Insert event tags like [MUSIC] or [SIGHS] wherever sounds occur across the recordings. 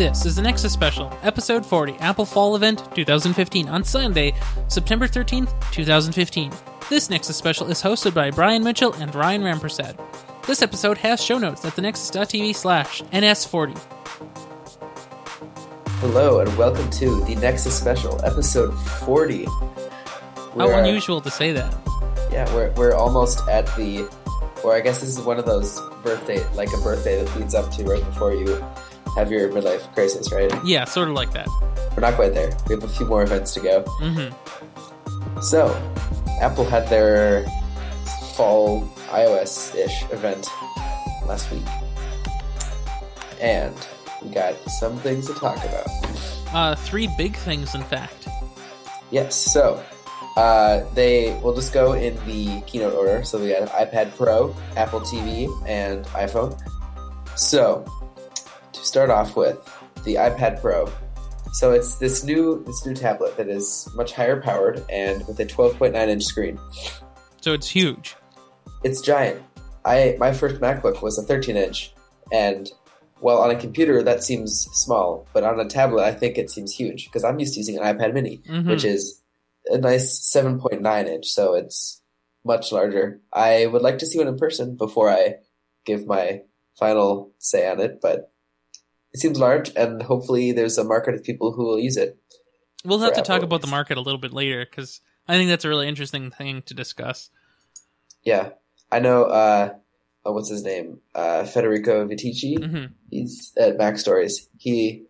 This is the Nexus Special, Episode 40, Apple Fall Event 2015, on Sunday, September 13th, 2015. This Nexus Special is hosted by Brian Mitchell and Ryan Rampersad. This episode has show notes at thenexus.tv slash ns40. Hello and welcome to the Nexus Special, episode 40. How We're- unusual to say that. Yeah, we're, we're almost at the, or I guess this is one of those birthday, like a birthday that leads up to right before you have your midlife crisis, right? Yeah, sort of like that. We're not quite there. We have a few more events to go. hmm So, Apple had their fall iOS ish event last week. And we got some things to talk about. Uh, three big things, in fact. Yes, so uh, they will just go in the keynote order. So we got iPad Pro, Apple TV, and iPhone. So to start off with, the iPad Pro. So it's this new this new tablet that is much higher powered and with a 12.9 inch screen. So it's huge. It's giant. I my first MacBook was a 13 inch, and well, on a computer that seems small, but on a tablet I think it seems huge because I'm used to using an iPad Mini, Mhm. which is a nice 7.9 inch, so it's much larger. I would like to see one in person before I give my final say on it, but it seems large, and hopefully there's a market of people who will use it. We'll have to talk about the market a little bit later because I think that's a really interesting thing to discuss. Yeah, I know. Uh, oh, what's his name? Uh, Federico Viticci. hmm He's at Mac Stories. He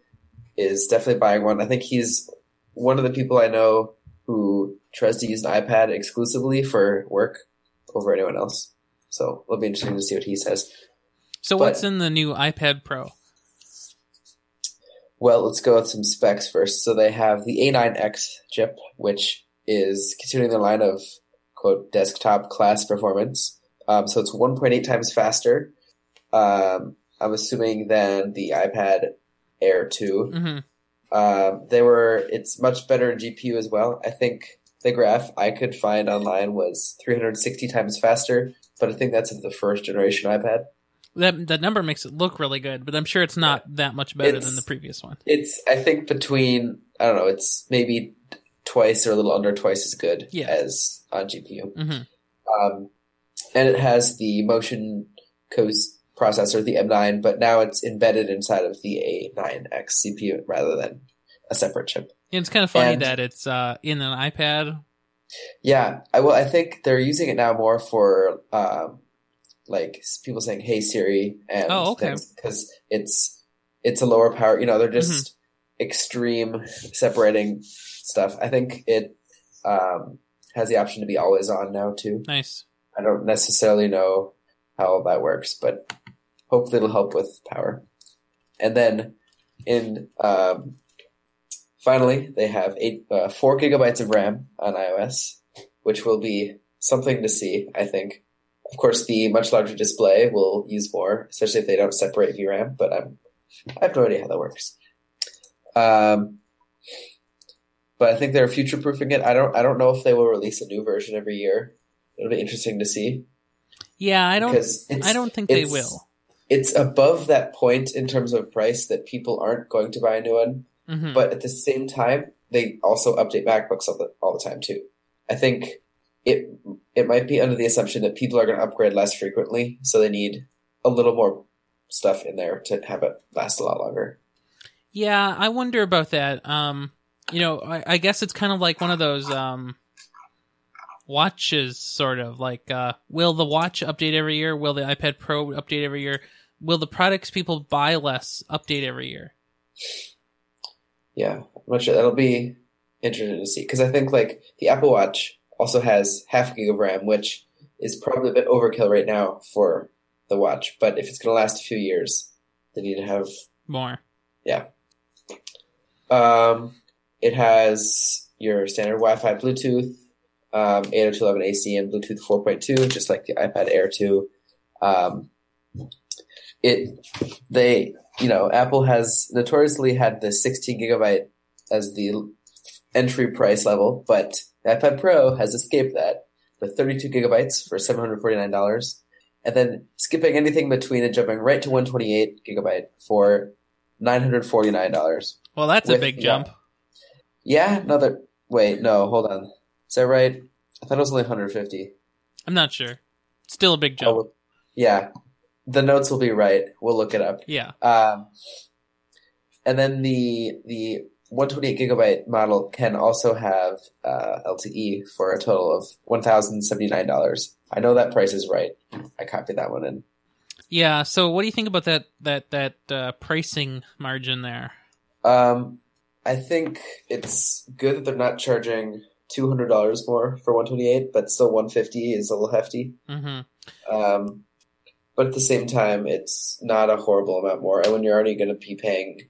is definitely buying one. I think he's one of the people I know who tries to use an iPad exclusively for work over anyone else. So it'll be interesting to see what he says. So But- what's in the new iPad Pro? Well, let's go with some specs first. So they have the A9X chip, which is considering the line of quote desktop class performance. Um, so it's 1.8 times faster. Um, I'm assuming than the iPad Air 2. hmm Um, they were. It's much better in GPU as well. I think the graph I could find online was 360 times faster, but I think that's of the first generation iPad. That that number makes it look really good, but I'm sure it's not that much better It's- than the previous one. It's I think between I don't know. It's maybe twice or a little under twice as good Yeah. as on GPU. hmm Um, and it has the Motion Coast processor, the M9, but now it's embedded inside of the A9X CPU rather than a separate chip. It's kind of funny And- that it's uh, in an iPad. Yeah, I well, I think they're using it now more for um, like people saying "Hey Siri" and Oh, okay. because it's it's a lower power. You know, they're just extreme separating stuff. I think it um, has the option to be always on now too. Nice. I don't necessarily know how that works, but hopefully it'll help with power. And then in um, finally, they have eight uh, four gigabytes of RAM on iOS, which will be something to see. I think. Of course, the much larger display will use more, especially if they don't separate VRAM. But I'm I have no idea how that works. Um, but I think they're future proofing it. I don't I don't know if they will release a new version every year. It'll be interesting to see Yeah, I don't. I don't think they will. It's above that point in terms of price that people aren't going to buy a new one. hmm But at the same time, they also update MacBooks all the, all the time too. I think it it might be under the assumption that people are going to upgrade less frequently, so they need a little more stuff in there to have it last a lot longer. Yeah, I wonder about that. Um, you know, I, I guess it's kind of like one of those um, watches, sort of like, uh, will the watch update every year? Will the iPad Pro update every year? Will the products people buy less update every year? Yeah, I'm not sure. That'll be interesting to see because I think like the Apple Watch also has half a gig of RAM, which is probably a bit overkill right now for the watch. But if it's going to last a few years, they need to have. More. Yeah. Um, it has your standard Wi-Fi, Bluetooth, um, 802.11ac, and Bluetooth 4.2, just like the iPad Air 2. Um, it they you know Apple has notoriously had the 16 gigabyte as the entry price level, but the iPad Pro has escaped that with 32 gigabytes for $749, and then skipping anything between and jumping right to 128 gigabyte for nine hundred forty nine dollars. Well, that's a With- big yeah. jump. Yeah, another. Wait, no, hold on. Is that right? I thought it was only one hundred fifty. I'm not sure. Still a big jump. Oh, yeah. The notes will be right. We'll look it up. Yeah. Um, and then the the 128 gigabyte model can also have uh, LTE for a total of one thousand seventy nine dollars. I know that price is right. I copied that one in. Yeah. So, what do you think about that that that uh, pricing margin there? Um, I think it's good that they're not charging two hundred dollars more for 128, but still 150 is a little hefty. hmm Um, but at the same time, it's not a horrible amount more. And when you're already going to be paying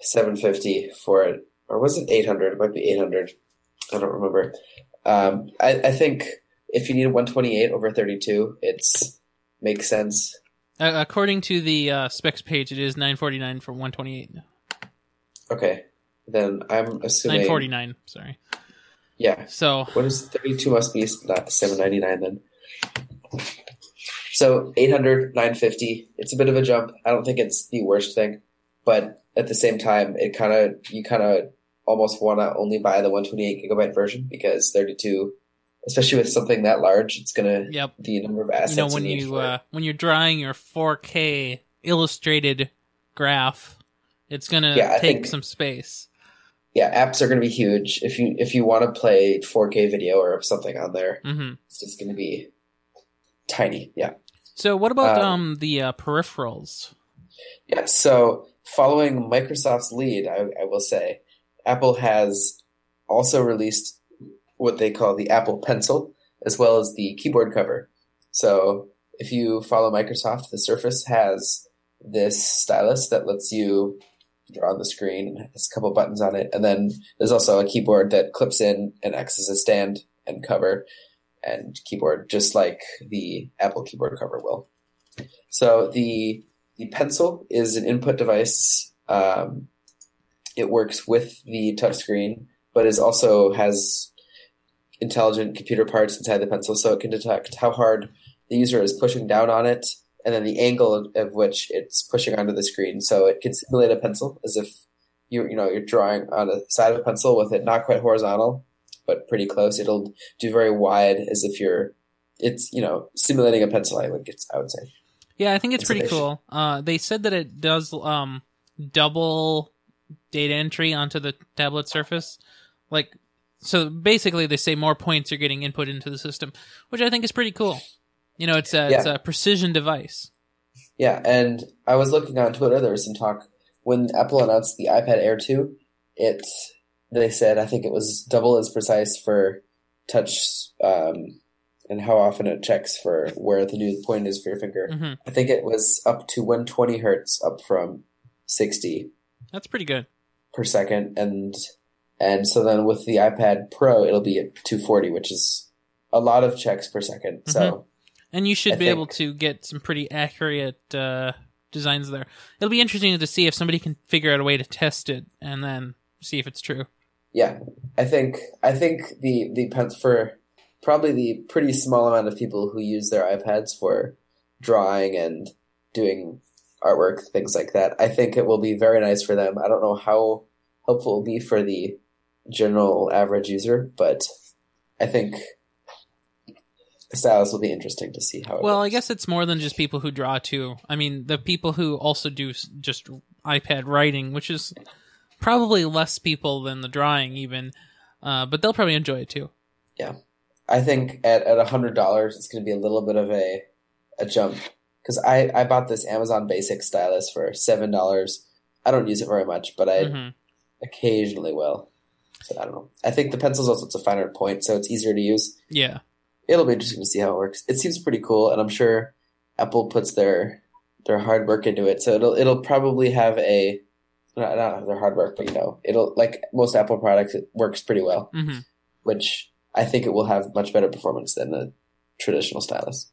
750 for it, or was it 800? It might be 800. I don't remember. Um, I, I think if you need a 128 over 32, it's makes sense. Uh, according to the uh, specs page, it is 949 for 128. Okay, then I'm assuming 949. Sorry. Yeah, So, what is 32 must be 799 then. So 800, 950. It's a bit of a jump. I don't think it's the worst thing, but at the same time, it kind of you kind of almost want to only buy the 128 gigabyte version because 32, especially with something that large, it's gonna yep. the number of assets You know when you it. uh, when you're drawing your 4K illustrated graph, it's gonna Yeah, take think- some space. yeah, apps are gonna be huge. If you if you want to play 4K video or something on there, hmm it's just gonna be tiny. Yeah. So, what about Um, um the uh, peripherals? Yeah, so following Microsoft's lead, I, I will say, Apple has also released what they call the Apple Pencil, as well as the keyboard cover. So if you follow Microsoft, the Surface has this stylus that lets you draw on the screen has a couple buttons on it. And then there's also a keyboard that clips in and acts as a stand and cover and keyboard, just like the Apple keyboard cover will. So the the pencil is an input device. Um, it works with the touchscreen, but is also has intelligent computer parts inside the pencil, so it can detect how hard the user is pushing down on it, and then the angle of, of which it's pushing onto the screen. So it can simulate a pencil as if you you know you're drawing on a side of a pencil with it not quite horizontal, but pretty close. It'll do very wide as if you're it's you know simulating a pencil. I would I would say. Yeah, I think it's pretty cool. Uh, they said that it does um double data entry onto the tablet surface. Like, so basically, they say more points are getting input into the system, which I think is pretty cool. You know, it's a it's a precision device. Yeah, and I was looking on Twitter. There was some talk when Apple announced the iPad Air 2. It they said I think it was double as precise for touch um, and how often it checks for where the new point is for your finger. hmm I think it was up to 120 hertz, up from 60 That's pretty good. per second, and and so then with the iPad Pro, it'll be at 240, which is a lot of checks per 2nd So And you should I be able to get some pretty accurate uh, designs there. It'll be interesting to see if somebody can figure out a way to test it and then see if it's true. Yeah, I think I think the the pen for probably the pretty small amount of people who use their iPads for drawing and doing artwork, things like that. I think it will be very nice for them. I don't know how helpful it will be for the general average user, but I think the stylus will be interesting to see how. It Well, I guess it's more than just people who draw too. I mean, the people who also do just iPad writing, which is probably less people than the drawing, even. Uh, but they'll probably enjoy it too. I think at at a hundred dollars, it's going to be a little bit of a a jump because I I bought this Amazon Basic stylus for seven dollars. I don't use it very much, but I hmm occasionally will. So I don't know. I think the pencil's also it's a finer point, so it's easier to use. Yeah. It'll be interesting to see how it works. It seems pretty cool, and I'm sure Apple puts their their hard work into it. So it'll it'll probably have a not, not their hard work, but you know, it'll like most Apple products, it works pretty well, hmm which I think it will have much better performance than the traditional stylus.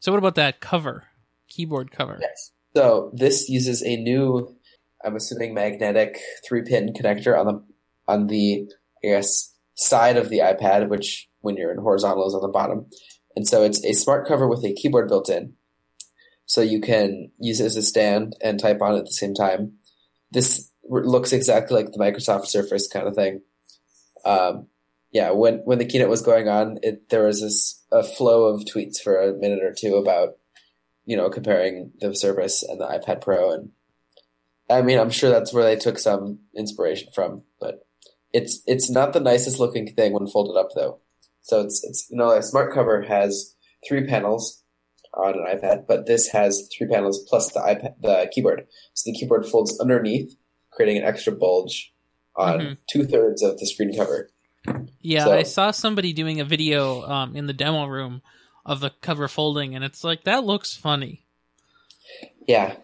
So what about that cover, keyboard cover? Yes. So this uses a new, I'm assuming magnetic three pin connector on the on the I guess side of the iPad, which when you're in horizontal is on the bottom, and so it's a smart cover with a keyboard built in, so you can use it as a stand and type on it at the same time. this looks exactly like the Microsoft Surface kind of thing. Um, yeah, when when the keynote was going on, it, there was this a flow of tweets for a minute or two about you know comparing the Surface and the iPad Pro, and I mean I'm sure that's where they took some inspiration from, but it's it's not the nicest looking thing when folded up though. So it's it's you know a smart cover has three panels on an iPad, but this has three panels plus the iPad the keyboard. So the keyboard folds underneath, creating an extra bulge on Mhm. two thirds of the screen cover. Yeah, So- I saw somebody doing a video um, in the demo room of the cover folding, and it's like that looks funny. Yeah.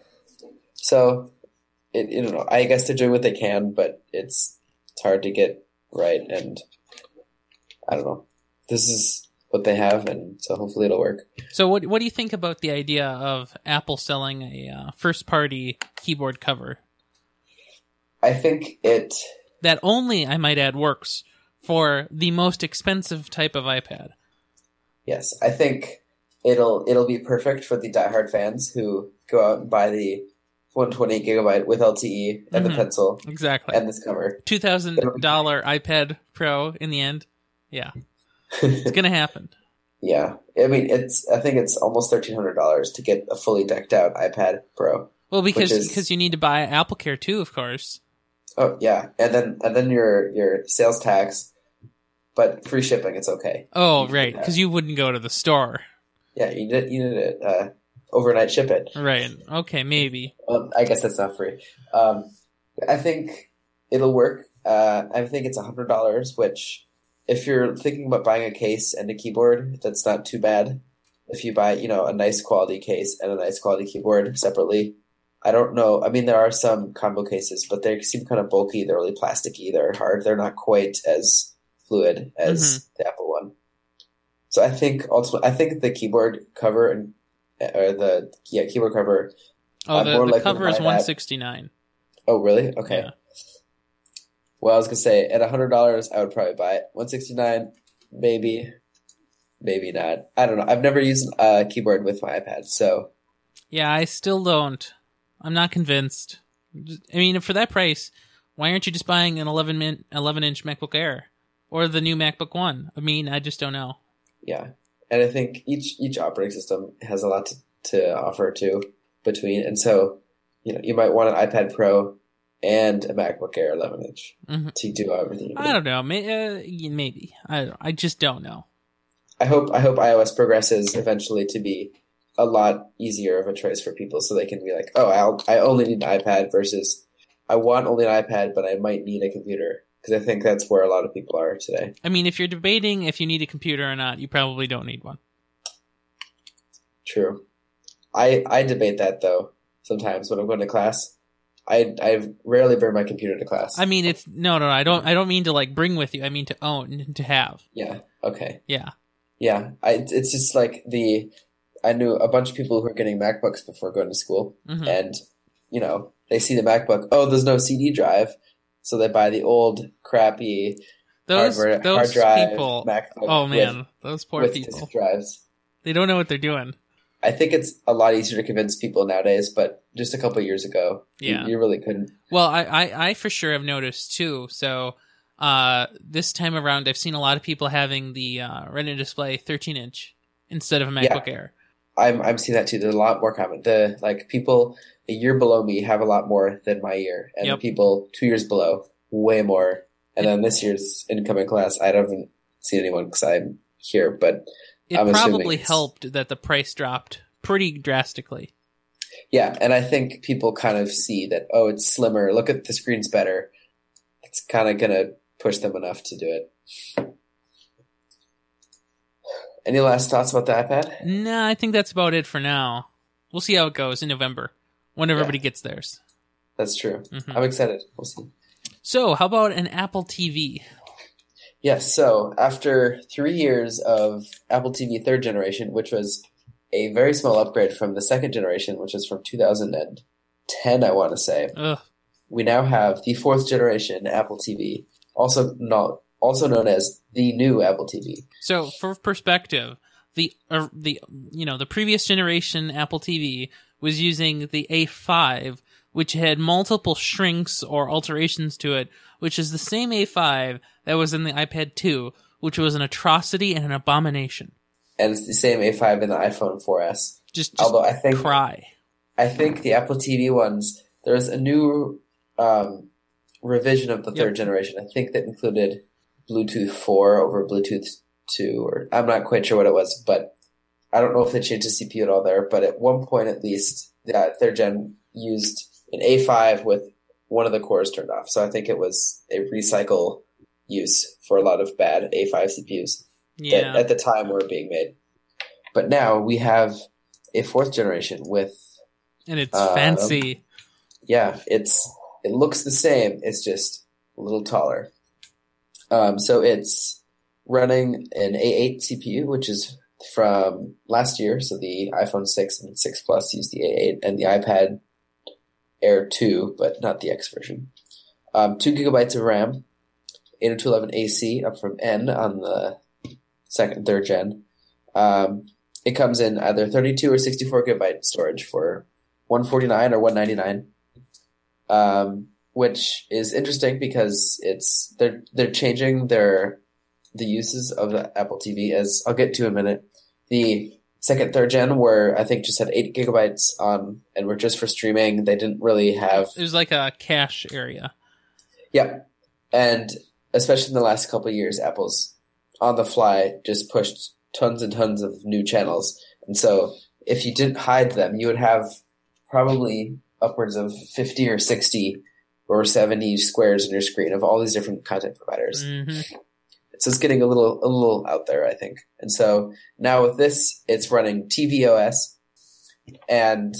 So, it, you know, I guess they're doing what they can, but it's it's hard to get right, and I don't know. This is what they have, and so hopefully it'll work. So, what what do you think about the idea of Apple selling a uh, first party keyboard cover I think it. that only, I might add, works for the most expensive type of iPad? Yes, I think it'll it'll be perfect for the diehard fans who go out and buy the 128 gigabyte with LTE and Mhm. the pencil Exactly. and this cover. Two thousand dollar iPad Pro in the end. Yeah, [LAUGHS] it's gonna happen. yeah, I mean it's. I think it's almost thirteen hundred dollars to get a fully decked out iPad Pro. Well, because is- because you need to buy Apple Care too, of course. Oh yeah, and then and then your your sales tax, but free shipping. It's okay. Oh, right, because you wouldn't go to the store. Yeah, you did you did it uh, overnight ship it. Right. Okay, maybe. Well, I guess that's not free. Um, I think it'll work. Uh, I think it's hundred dollars, which if you're thinking about buying a case and a keyboard, that's not too bad. If you buy, you know, a nice quality case and a nice quality keyboard separately, I don't know. I mean, there are some combo cases, but they seem kind of bulky. They're really plasticky. They're hard. They're not quite as fluid as mm-hmm. the Apple one. So I think ultimately, I think the keyboard cover and or the yeah keyboard cover. Oh, the, the cover is one sixty nine. Oh, really? Okay. Yeah. Well, I was gonna say at hundred dollars, I would probably buy it. One sixty nine, maybe, maybe not. I don't know. I've never used a keyboard with my iPad, so Yeah, I still don't. I'm not convinced. I mean, for that price, why aren't you just buying an 11 min, 11 inch MacBook Air or the new MacBook One? I mean, I just don't know. yeah. And I think each each operating system has a lot to, to offer too between, and so you know you might want an iPad Pro and a MacBook Air 11 inch Mhm. to do everything. You I don't know. May, uh, maybe. I I just don't know. I hope I hope iOS progresses eventually to be a lot easier of a choice for people, so they can be like, oh, I'll, I only need an iPad versus I want only an iPad, but I might need a computer because I think that's where a lot of people are today. I mean, if you're debating if you need a computer or not, you probably don't need one. True. I I debate that though sometimes when I'm going to class. I I rarely bring my computer to class. I mean, it's no, no, no. I don't. I don't mean to like bring with you. I mean to own, to have. yeah. Okay. Yeah. Yeah. I it's just like the I knew a bunch of people who were getting MacBooks before going to school. hmm and you know they see the MacBook. Oh, there's no CD drive, so they buy the old crappy Those those hard drive people. MacBook. Oh with- man, those poor with, people. disk drives. They don't know what they're doing. I think it's a lot easier to convince people nowadays, but just a couple of years ago, Yeah. you, really couldn't. Well, I, I, I for sure have noticed too. So, uh, this time around, I've seen a lot of people having the uh, Retina display 13 inch instead of a MacBook Air. I'm I'm seeing that too. There's a lot more common. The like people a year below me have a lot more than my year, and Yep. people two years below way more. And then this year's incoming class, I haven't seen anyone because I'm here, but It I'm probably helped that the price dropped pretty drastically. Yeah, and I think people kind of see that, oh, it's slimmer. Look at the screen's better. It's kind of going to push them enough to do it. Any last thoughts about the iPad? Nah, I think that's about it for now. We'll see how it goes in November when Yeah. everybody gets theirs. That's true. Mhm. I'm excited. We'll see. So, how about an Apple TV? Yes, so after three years of Apple TV third generation, which was a very small upgrade from the second generation, which was from 2010, I want to say, Ugh. we now have the fourth generation Apple TV, also not also known as the new Apple TV. So, for perspective, the uh, the you know the previous generation Apple TV was using the A5, which had multiple shrinks or alterations to it, which is the same A5 that was in the iPad 2, which was an atrocity and an abomination. And it's the same A5 in the iPhone 4S. Just, just Although I think cry. I think the Apple TV ones there's a new um, revision of the Yep. third generation. I think that included Bluetooth 4 over Bluetooth 2, or I'm not quite sure what it was, but I don't know if they changed the CPU at all there. But at one point, at least, uh, third gen used an A5 with one of the cores turned off. So I think it was a recycle use for a lot of bad A5 CPUs Yeah. that at the time were being made. But now we have a fourth generation with and it's um, fancy. yeah, it's it looks the same. It's just a little taller. Um, so it's running an A8 CPU, which is from last year. So the iPhone 6 and 6 Plus used the A8, and the iPad Air 2, but not the X version. Um, two gigabytes of RAM, 802.11 AC, up from N on the second third gen. Um, it comes in either 32 or 64 gigabyte storage for 149 or 199 um, which is interesting because it's they're they're changing their the uses of the Apple TV as I'll get to in a minute. The second, third gen were I think just had eight gigabytes on and were just for streaming. They didn't really have It was like a cache area. yeah, and especially in the last couple of years, Apple's on the fly just pushed tons and tons of new channels, and so if you didn't hide them, you would have probably upwards of fifty or sixty or seventy squares on your screen of all these different content providers. hmm So it's getting a little a little out there, I think. And so now with this, it's running tvOS, and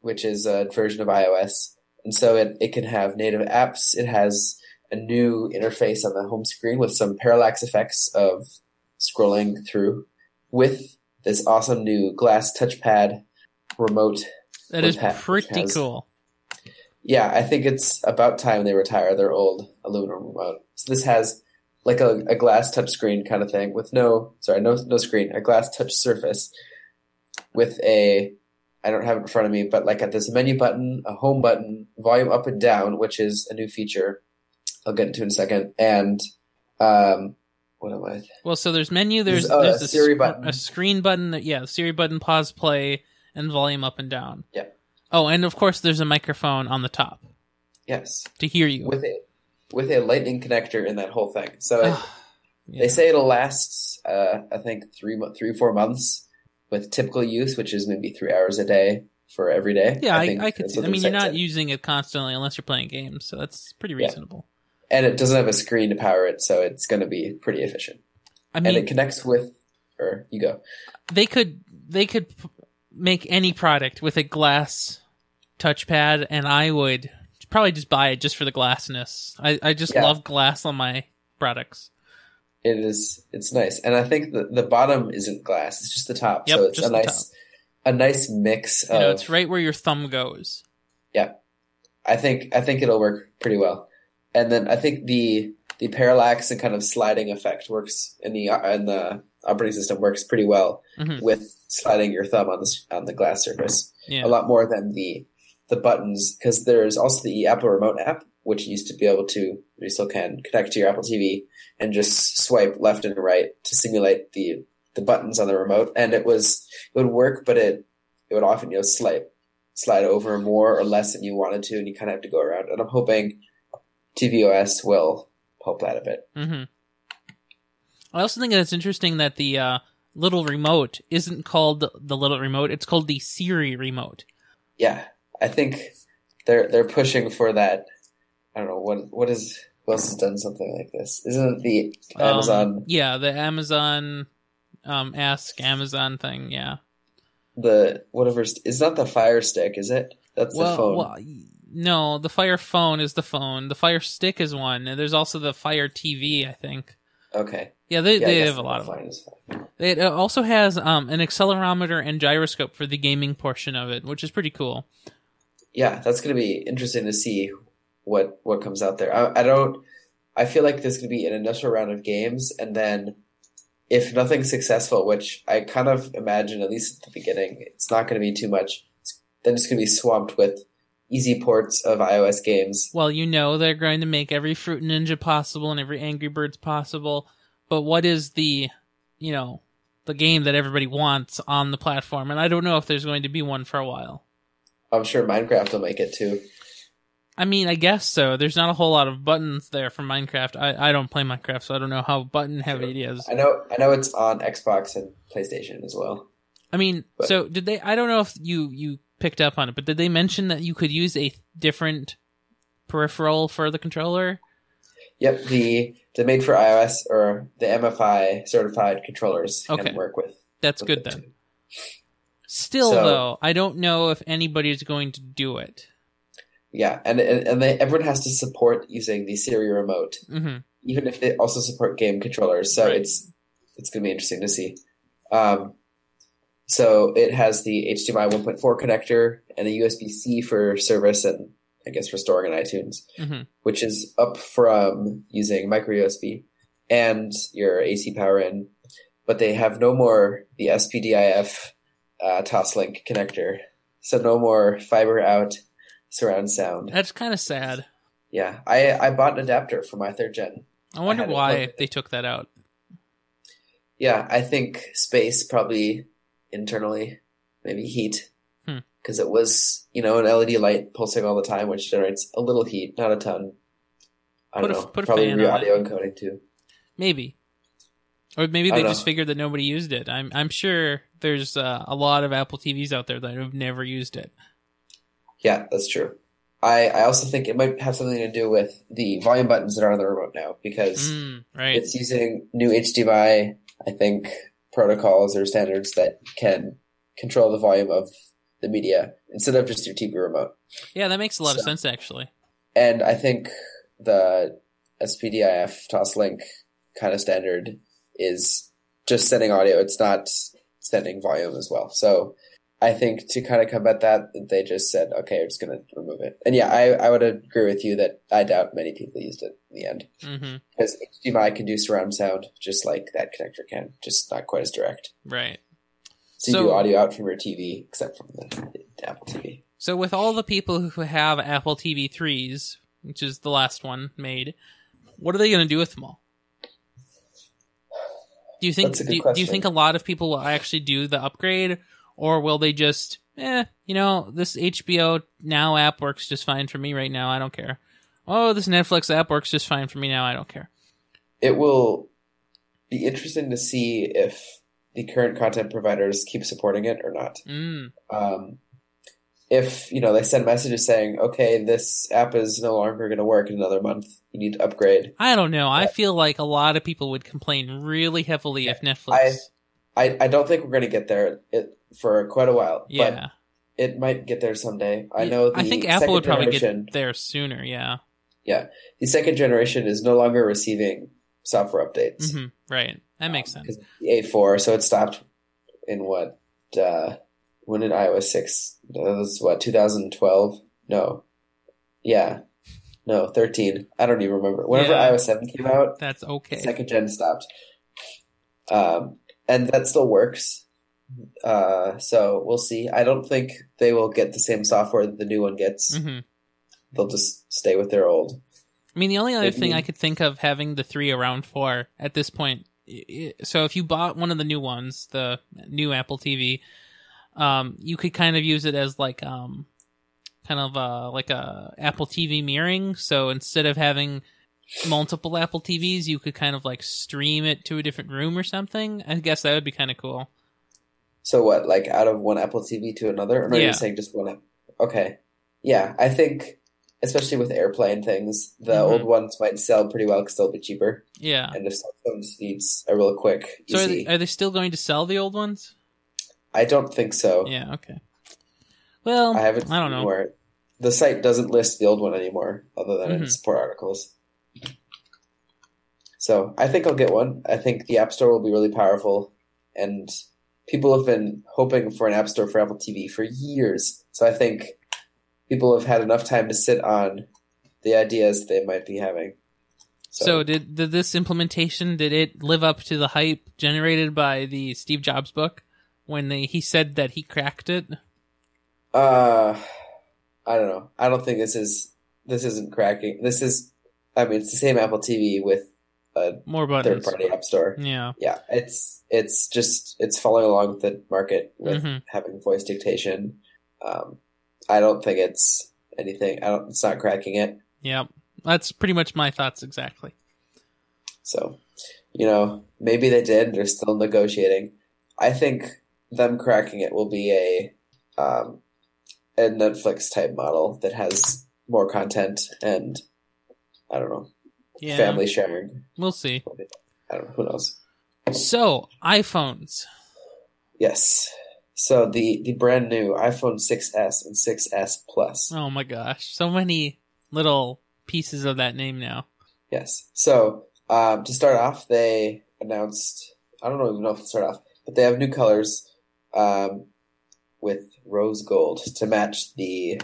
which is a version of iOS, and so it, it can have native apps. It has a new interface on the home screen with some parallax effects of scrolling through, with this awesome new glass touchpad remote. That is pretty cool. Yeah, I think it's about time they retire their old aluminum remote. So this has like a, a glass touchscreen kind of thing with no sorry no no screen a glass touch surface with a I don't have it in front of me but like at this menu button a home button volume up and down which is a new feature I'll get into in a second and um what am I Well, so there's menu. There's There's, a, Siri sc- button. a screen button. That, yeah, Siri button, pause, play, and volume up and down. Yeah. Oh, and of course, there's a microphone on the top yes to hear you. with a with a lightning connector in that whole thing so it, Yeah. They say it'll last, uh, I think three, three, four months with typical use, which is maybe three hours a day for every day. Yeah, I, think I, could I mean, you're not said. using it constantly unless you're playing games, so that's pretty Yeah. reasonable. and it doesn't have a screen to power it, so it's going to be pretty efficient. I and mean, it connects with, or you go. they could they could p- make any product with a glass touchpad, and I would probably just buy it just for the glassness. I, I just Yeah. love glass on my products. It is, it's nice, and I think the the bottom isn't glass; it's just the top. Yep, so it's a nice, a nice mix You know, it's right where your thumb goes. Yeah, I think I think it'll work pretty well. And then I think the the parallax and kind of sliding effect works in the in the operating system works pretty well Mhm. with sliding your thumb on the on the glass surface. Yeah. A lot more than the the buttons because there's also the Apple Remote app which used to be able to you still can connect to your Apple TV and just swipe left and right to simulate the the buttons on the remote and it was it would work but it it would often you know slide slide over more or less than you wanted to and you kind of have to go around and I'm hoping tvOS will help that a bit. hmm I also think that it's interesting that the uh, little remote isn't called the little remote; it's called the Siri remote. Yeah, I think they're they're pushing for that. I don't know what what is who else has done something like this? Isn't it the Um, Amazon yeah, the Amazon um, Ask Amazon thing. Yeah. the whatever? It's not the Fire Stick, is it? That's well, the phone. well, no, the Fire Phone is the phone. The Fire Stick is one, and there's also the Fire TV. I think. okay, Yeah, they yeah, they have a lot of them. It also has um, an accelerometer and gyroscope for the gaming portion of it, which is pretty cool. Yeah, that's going to be interesting to see what what comes out there. I, I don't. I feel like there's going to be an initial round of games, and then if nothing's successful, which I kind of imagine at least at the beginning, it's not going to be too much. Then it's going to be swamped with easy ports of iOS games. Well, you know they're going to make every Fruit Ninja possible and every Angry Birds possible, but what is the, you know, the game that everybody wants on the platform? And I don't know if there's going to be one for a while. I'm sure Minecraft will make it too. I mean, I guess so. There's not a whole lot of buttons there for Minecraft. I, I don't play Minecraft, so I don't know how button heavy it is. I know I know it's on Xbox and PlayStation as well. I mean, But- so did they? I don't know if you you picked up on it, but did they mention that you could use a different peripheral for the controller? Yep, the the made for iOS or the MFI certified controllers Okay. can work with. That's with good then. too. Still, So- though, I don't know if anybody's going to do it. Yeah, and and, and they, everyone has to support using the Siri remote, hmm even if they also support game controllers. So Right. it's it's going to be interesting to see. Um, so it has the HDMI 1.4 connector and a USB C for service and I guess for storing in iTunes, hmm which is up from using micro USB and your AC power in. But they have no more the SPDIF uh, Toslink connector, so no more fiber out surround sound. That's kind of sad. Yeah, I I bought an adapter for my third gen. I wonder it why they took that out. Yeah, I think space probably internally, maybe heat, Hmm. because it was you know an LED light pulsing all the time, which generates a little heat, not a ton. I don't Put a- know. put a probably fan re on audio encoding too. Maybe, or maybe they just know. figured that nobody used it. I'm I'm sure there's uh, a lot of Apple TVs out there that have never used it. Yeah, that's true. I, I also think it might have something to do with the volume buttons that are on the remote now because Mm, right. it's using new HDMI, I think, protocols or standards that can control the volume of the media instead of just your TV remote. Yeah, that makes a lot of sense actually. And I think the SPDIF Toslink kind of standard is just sending audio. It's not sending volume as well. So I think to kind of combat that, they just said, okay, we're just going to remove it. And yeah, I, I would agree with you that I doubt many people used it in the end mm-hmm. because HDMI can do surround sound just like that connector can, just not quite as direct. Right. So, you do audio out from your TV, except from the, the Apple TV. So with all the people who have Apple TV threes, which is the last one made, what are they going to do with them all? Do you think a do you, do you think a lot of people will actually do the upgrade, or will they just, eh, you know, this HBO Now app works just fine for me right now. I don't care. Oh, this Netflix app works just fine for me now. I don't care. it will be interesting to see if the current content providers keep supporting it or not. Mm, Um, if you know they send messages saying, "Okay, this app is no longer going to work in another month. You need to upgrade." I don't know. I feel like a lot of people would complain really heavily if Netflix. I- I, I don't think we're going to get there it, for quite a while, yeah, but it might get there someday. I know. The I think Apple would probably get there sooner. Yeah. Yeah, the second generation is no longer receiving software updates hmm Right. That makes sense. because A4, so it stopped in what? Uh, when did iOS six? That was what 2012? No, yeah, no 13. I don't even remember. Whenever Yeah. iOS seven came out, That's okay. second gen stopped, um, and that still works. Uh, so we'll see. I don't think they will get the same software that the new one gets. hmm They'll just stay with their old. I mean, the only other Maybe- thing I could think of having the three around for at this point. So if you bought one of the new ones, the new Apple TV, um, you could kind of use it as like um, kind of uh, like a Apple TV mirroring. So instead of having multiple Apple TVs, you could kind of like stream it to a different room or something. I guess that would be kind of cool. So what, like out of one Apple TV to another? Or no, Yeah. you're saying just one? app- Okay, yeah. I think, especially with AirPlay and things, the Mhm. old ones might sell pretty well because they'll be cheaper. Yeah. And if someone just needs a real quick, So are they, are they still going to sell the old ones? I don't think so. Yeah. Okay. Well, I haven't. I don't know. Where the site doesn't list the old one anymore, other than in Mhm. support articles. So I think I'll get one. I think the App Store will be really powerful, and people have been hoping for an App Store for Apple TV for years. So I think people have had enough time to sit on the ideas they might be having. So, did, did this implementation did it live up to the hype generated by the Steve Jobs book when they, he said that he cracked it? Uh, I don't know. I don't think this is this isn't cracking. This is, I mean, it's the same Apple TV with a More third party app store. Yeah. Yeah, it's it's just it's following along with the market with Mhm. having voice dictation. Um, I don't think it's anything. I don't. It's not cracking it. Yep. That's pretty much my thoughts exactly. So, you know, maybe they did. They're still negotiating. I think them cracking it will be a um, a Netflix type model that has more content and I don't know Yeah. family sharing. We'll see. I don't know. Who knows? So, iPhones. Yes. So the the brand new iPhone 6s and 6s Plus. Oh my gosh. So many little pieces of that name now. Yes. So um, to start off, they announced. I don't even know if to start off, but they have new colors um, with rose gold to match the.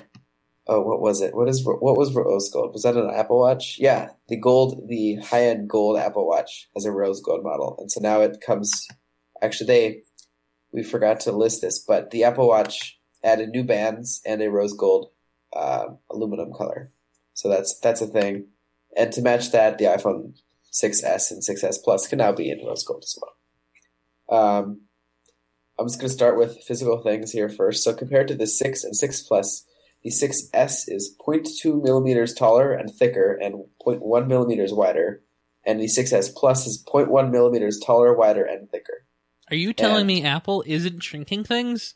Oh, what was it? What is what was rose gold? Was that an Apple Watch? Yeah, the gold, the high end gold Apple Watch has a rose gold model, and so now it comes. Actually, they we forgot to list this, but the Apple Watch added new bands and a rose gold uh, aluminum color. So that's that's a thing. And to match that, the iPhone 6s and 6s Plus can now be in rose gold as well. Um, I'm just going to start with physical things here first. So compared to the 6 and 6 Plus, the 6s is 0.2 millimeters taller and thicker and 0.1 millimeters wider, and the 6s Plus is 0.1 millimeters taller, wider, and thicker. Are you telling And- me Apple isn't shrinking things?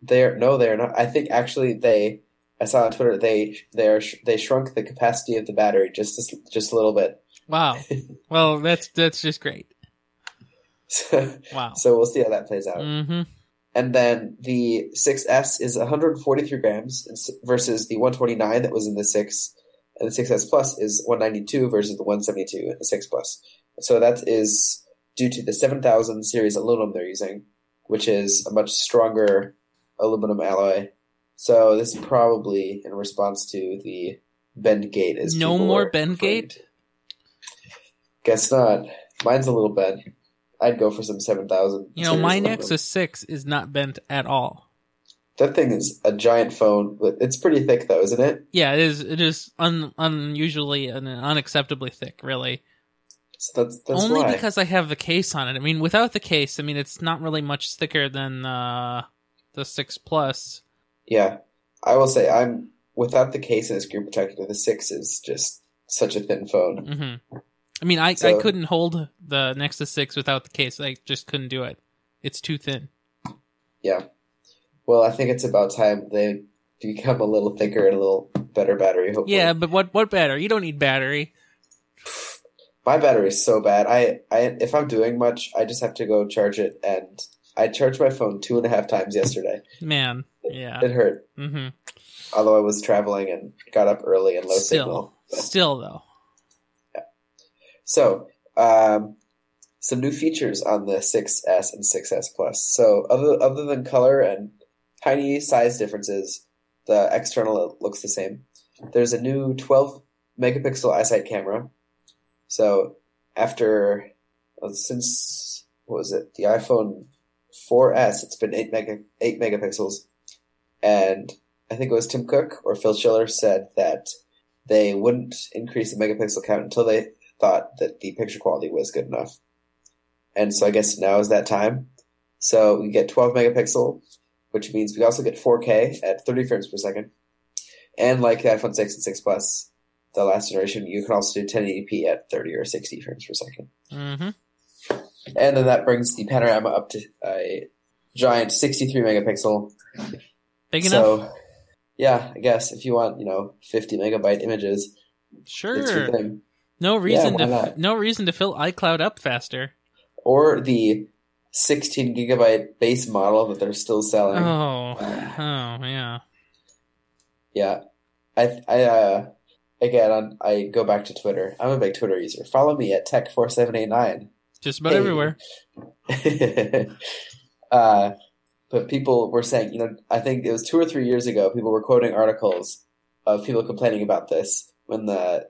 They're no, they're not. I think actually they. I saw on Twitter they they are they shrunk the capacity of the battery just a, just a little bit. Wow. [LAUGHS] well, that's that's just great. [LAUGHS] so Wow. we'll see how that plays out. Mm-hmm. And then the 6S is 143 grams versus the 129 that was in the 6, and the 6S Plus is 192 versus the 172 in the 6 Plus. So that is due to the 7000 series aluminum they're using, which is a much stronger aluminum alloy. So this is probably in response to the bend gate. As No more bend gate? Guess not. Mine's a little bent. I'd go for some 7000. You know, my. Nexus 6 is not bent at all. That thing is a giant phone. but It's pretty thick, though, isn't it? Yeah, it is. It is un, unusually and unacceptably thick, really. So that's that's Only why. because I have the case on it. I mean, without the case, I mean, it's not really much thicker than uh, the six plus. yeah, I will say I'm without the case and the screen protector. The six is just such a thin phone. hmm I mean, I I couldn't hold the Nexus six without the case. I just couldn't do it. It's too thin. Yeah. Well, I think it's about time they become a little thicker and a little better battery. Hopefully. Yeah, but what what battery? You don't need battery. My battery is so bad. I, I if I'm doing much, I just have to go charge it, and I charged my phone two and a half times yesterday. Man, yeah. It hurt. hmm Although I was traveling and got up early and low signal. Still, still though. So, um, some new features on the 6S and 6S Plus. So, other other than color and tiny size differences, the external looks the same. There's a new 12 megapixel iSight camera. So, after well, since what was it? The iPhone 4S, it's been 8 mega 8 megapixels. And I think it was Tim Cook or Phil Schiller said that they wouldn't increase the megapixel count until they thought that the picture quality was good enough. And so I guess now is that time. So we get 12 megapixel, which means we also get 4K at 30 frames per second. And like the iPhone 6 and 6 Plus, the last generation, you can also do 1080p at 30 or 60 frames per second. hmm And then that brings the panorama up to a giant 63 megapixel. Big enough. So, yeah, I guess if you want, you know, 50 megabyte images, it's your Sure. No reason why to no reason to fill iCloud up faster. or the 16 gigabyte base model that they're still selling. Oh, [SIGHS] oh yeah. Yeah, I, I, uh, again, on, I go back to Twitter. I'm a big Twitter user. Follow me at tech4789. Just about Hey. everywhere. [LAUGHS] uh, but people were saying, you know, I think it was two or three years ago, people were quoting articles of people complaining about this when the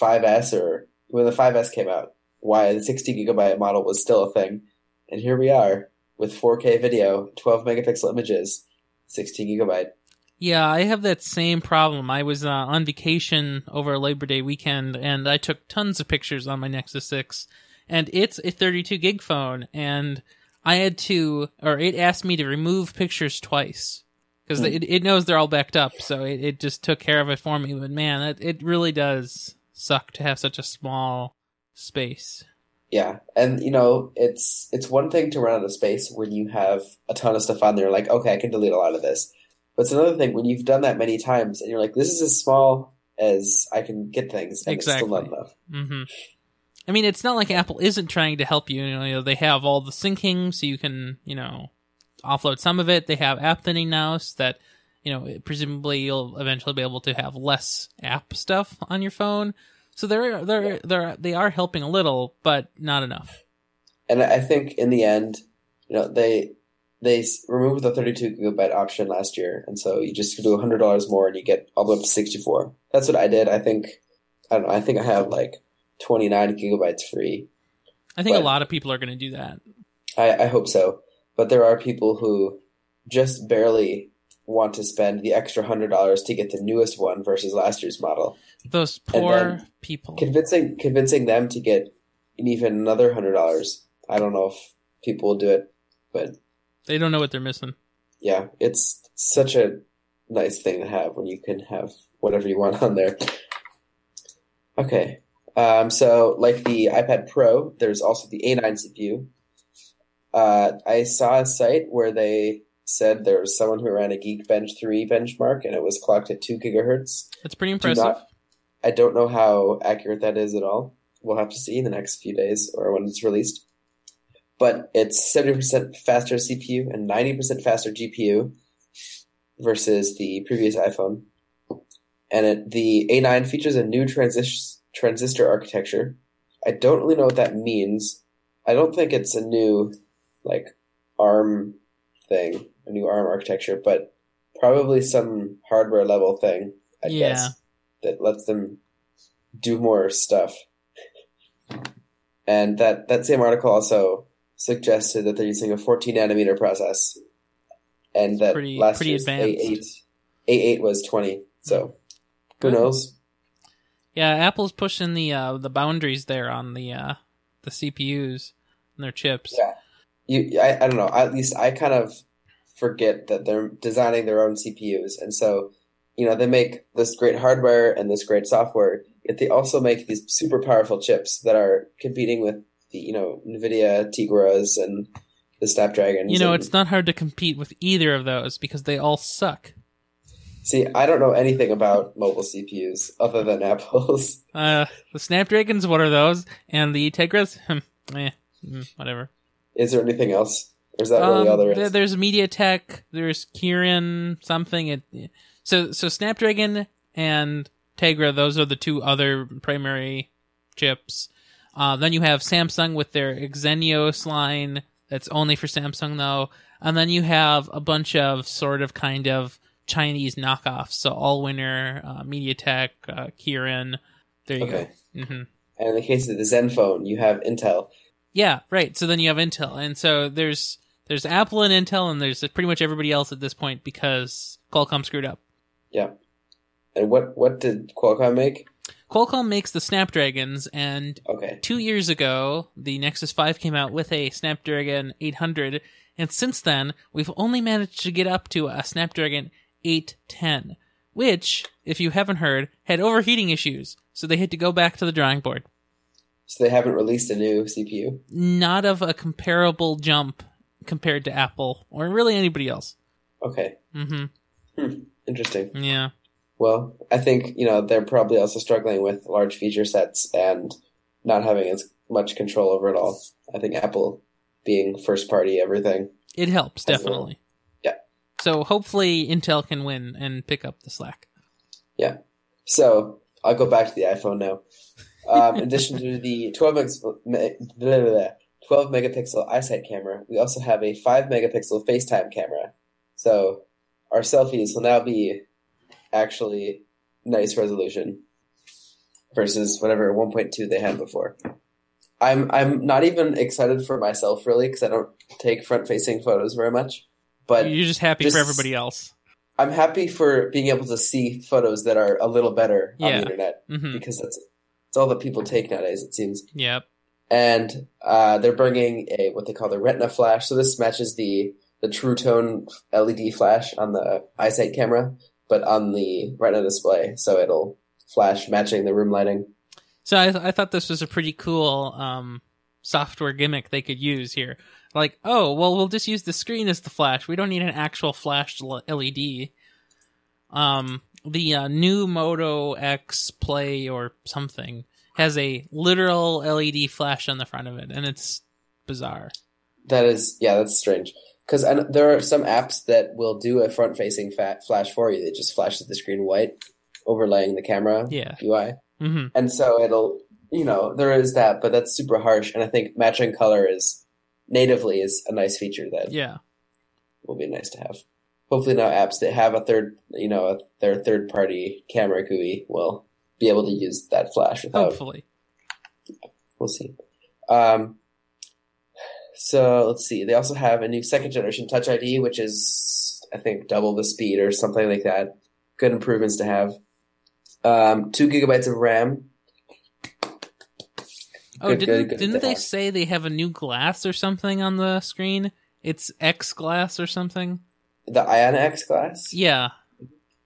5S or when the 5S came out, why the 60 gigabyte model was still a thing. And here we are with 4K video, 12 megapixel images, 16 gigabyte. Yeah, I have that same problem. I was uh, on vacation over Labor Day weekend, and I took tons of pictures on my Nexus Six, and it's a 32 gig phone, and I had to, or it asked me to remove pictures twice because Hmm. it, it knows they're all backed up, so it, it just took care of it for me. But man, it, it really does suck to have such a small space. Yeah, and you know, it's it's one thing to run out of space when you have a ton of stuff on there. Like, okay, I can delete a lot of this. But it's another thing when you've done that many times and you're like, this is as small as I can get things, and it's still not Exactly. enough. hmm I mean, it's not like Apple isn't trying to help you. You know, they have all the syncing, so you can, you know, offload some of it. They have app thinning now, so that you know, presumably you'll eventually be able to have less app stuff on your phone. So they're they're they're they are helping a little, but not enough. And I think in the end, you know, they they removed the 32 gigabyte option last year, and so you just do hundred dollars more and you get all the way up to 64. That's what I did. I think I don't know. I think I have like 29 gigabytes free. I think a lot of people are going to do that. I, I hope so. But there are people who just barely want to spend the extra hundred dollars to get the newest one versus last year's model. Those poor people. Convincing convincing them to get even another hundred dollars. I don't know if people will do it, but They don't know what they're missing. yeah, it's such a nice thing to have when you can have whatever you want on there. Okay. Um, so, like the iPad Pro, there's also the A9 CPU. Uh, I saw a site where they said there was someone who ran a Geekbench 3 benchmark and it was clocked at 2 gigahertz. It's pretty Do impressive. not- I don't know how accurate that is at all. We'll have to see in the next few days or when it's released. But it's 70% faster CPU and 90% faster GPU versus the previous iPhone. And it, the A9 features a new transis- transistor architecture. I don't really know what that means. I don't think it's a new, like, ARM thing, a new ARM architecture, but probably some hardware level thing, I Yeah. guess, that lets them do more stuff. And that, that same article also suggested that they're using a 14 nanometer process, and that Pretty- last pretty year's advanced. A8 A8 was 20. So who knows? Yeah, Apple's pushing the uh, the boundaries there on the uh, the CPUs and their chips. Yeah. You, I, I don't know. At least I kind of forget that they're designing their own CPUs, and so you know they make this great hardware and this great software. Yet they also make these super powerful chips that are competing with the you know Nvidia Tegras and the Snapdragons. You know, and- it's not hard to compete with either of those because they all suck. see. I don't know anything about mobile CPUs other than Apple's. [LAUGHS] Uh, the Snapdragons, what are those? And the Tegras, hmm, eh, mm, whatever. Is there anything else? Or is that all Um, there there- is? there's MediaTek, there's Kirin, something. It, so so Snapdragon and Tegra, those are the two other primary chips. Uh, then you have Samsung with their Exynos line. That's only for Samsung though. And then you have a bunch of sort of kind of Chinese knockoffs. So Allwinner, uh, MediaTek, uh, Kirin. There you Okay. go. hmm And in the case of the Zenfone, you have Intel. Yeah, right. So then you have Intel, and so there's there's Apple and Intel, and there's pretty much everybody else at this point because Qualcomm screwed up. Yeah. And what what did Qualcomm make? Qualcomm makes the Snapdragons, and Okay. two years ago, the Nexus 5 came out with a Snapdragon 800, and since then, we've only managed to get up to a Snapdragon 810, which, if you haven't heard, had overheating issues, so they had to go back to the drawing board. So they haven't released a new CPU. Not of a comparable jump compared to Apple, or really anybody else. Okay. Mm-hmm. Interesting. Yeah. Well, I think, you know, they're probably also struggling with large feature sets and not having as much control over it all. I think Apple being first party everything. It helps, definitely. Yeah. So hopefully Intel can win and pick up the slack. Yeah. So I'll go back to the iPhone now. Um, in addition to the 12, mex- [LAUGHS] me- blah, blah, blah, 12 megapixel iSight camera, we also have a 5 megapixel FaceTime camera. So our selfies will now be actually nice resolution versus whatever 1.2 they had before. I'm I'm not even excited for myself really because I don't take front facing photos very much. But You're just happy just- for everybody else. I'm happy for being able to see photos that are a little better on the internet hmm because that's it's all that people take nowadays. It seems. Yep. And uh, they're bringing a what they call the Retina flash. So this matches the the True Tone LED flash on the iSight camera, but on the Retina display, so it'll flash matching the room lighting. So I, I thought this was a pretty cool um, software gimmick they could use here. Like, oh, well, we'll just use the screen as the flash. We don't need an actual flashed LED. Um, the uh, new Moto X Play or something has a literal LED flash on the front of it, and it's bizarre. That is, yeah, that's strange. Because there are some apps that will do a front-facing fat flash for you. That just flashes the screen white, overlaying the camera Yeah. UI, hmm and so it'll, you know, there is that, but that's super harsh. And I think matching color is natively is a nice feature that Yeah. will be nice to have. Hopefully now apps that have a third, you know, their third party camera GUI will be able to use that flash without. Hopefully. We'll see. Um, so let's see. They also have a new second generation Touch ID, which is I think double the speed or something like that. Good improvements to have. Um, two gigabytes of RAM. Oh, Good, didn't good, good didn't they have. say they have a new glass or something on the screen? It's X glass or something. The Ion-X glass. Yeah.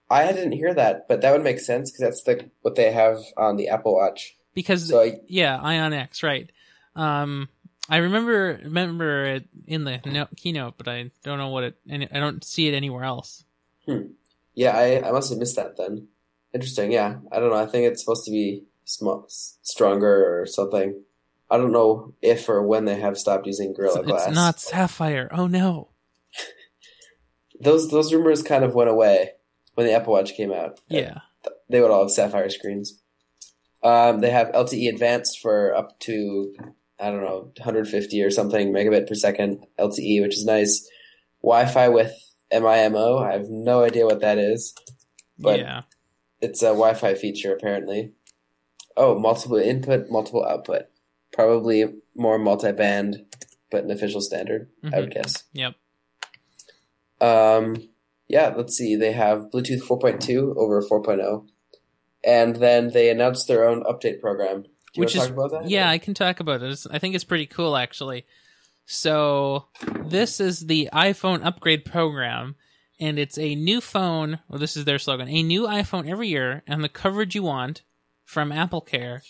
I didn't hear that, but that would make sense because that's the what they have on the Apple Watch. because So I, yeah, Ion-X, right? Um, I remember remember it in the no- keynote, but I don't know what it. I don't see it anywhere else. yeah, I, I must have missed that then. Interesting. Yeah, I don't know. I think it's supposed to be sm- stronger or something. I don't know if or when they have stopped using Gorilla It's, Glass. it's not sapphire. Oh no. [LAUGHS] Those those rumors kind of went away when the Apple Watch came out. Yeah. they would all have sapphire screens. Um, they have LTE Advanced for up to I don't know 150 or something megabit per second LTE, which is nice. Wi-Fi with MIMO. I have no idea what that is, but yeah. it's a Wi-Fi feature apparently. Oh, multiple input, multiple output. Probably more multi-band, but an official standard. I would guess. Yep. Um, yeah, let's see. They have Bluetooth 4.2 over 4.0, and then they announced their own update program. Which is to talk about that? Yeah, I can talk about it. It's- I think it's pretty cool, actually. So, this is the iPhone upgrade program, and it's a new phone. Well, this is their slogan: a new iPhone every year, and the coverage you want from Apple Care.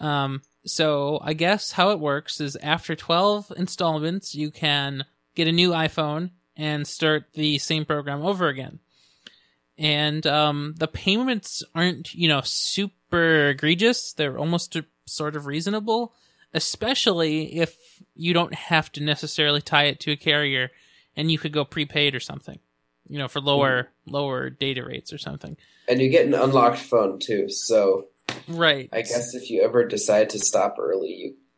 Um, so, I guess how it works is after 12 installments, you can get a new iPhone and start the same program over again. And um, the payments aren't, you know, super egregious. They're almost sort of reasonable, especially if you don't have to necessarily tie it to a carrier and you could go prepaid or something, you know, for lower lower data rates or something. and you get an unlocked phone too. So Right. I guess if you ever decide to stop early,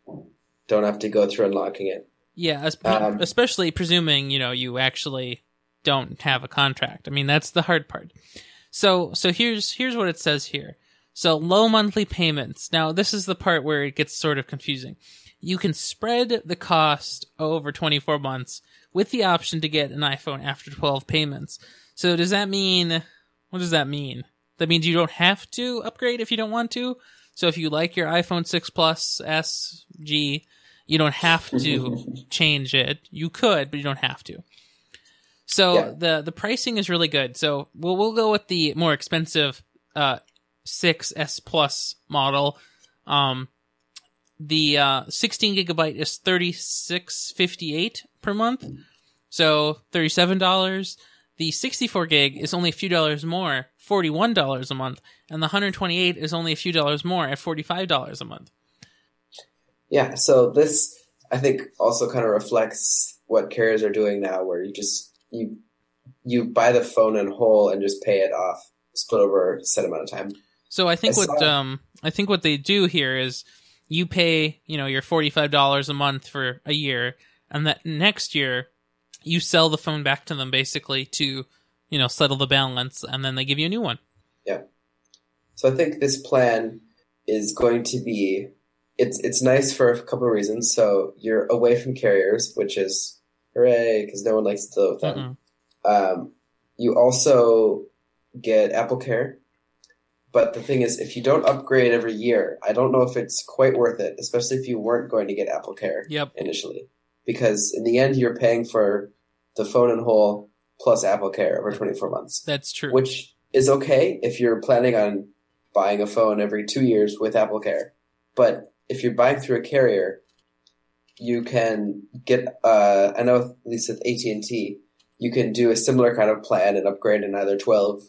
you don't have to go through unlocking it. Yeah, Um, especially presuming you know you actually don't have a contract. I mean, that's the hard part. So, so here's here's what it says here. So low monthly payments. Now, this is the part where it gets sort of confusing. You can spread the cost over 24 months with the option to get an iPhone after 12 payments. So, does that mean what does that mean? That means you don't have to upgrade if you don't want to. So, if you like your iPhone 6 Plus S G, you don't have to [LAUGHS] change it. You could, but you don't have to. So Yeah. the the pricing is really good. So we'll we'll go with the more expensive uh 6S Plus model. Um the uh 16 gigabyte is 36.58 per month. So $37. The 64 gig is only a few dollars more, $41 a month, and the 128 is only a few dollars more at $45 a month. Yeah, so this I think also kind of reflects what carriers are doing now, where you just you you buy the phone in whole and just pay it off, split over a set amount of time. So I think I what um I think what they do here is you pay you know your forty five dollars a month for a year, and that next year you sell the phone back to them basically to you know settle the balance, and then they give you a new one. Yeah. So I think this plan is going to be it's it's nice for a couple of reasons. So you're away from carriers, which is hooray because no one likes to deal with them. Mm-mm. Um, you also get Apple Care. But the thing is, if you don't upgrade every year, I don't know if it's quite worth it, especially if you weren't going to get Apple Care Yep. initially. Because in the end, you're paying for the phone and whole plus Apple Care over 24 months, That's true. which is okay if you're planning on buying a phone every two years with Apple Care. But if you're buying through a carrier, you can get, uh, I know at least with AT&T, you can do a similar kind of plan and upgrade in either 12,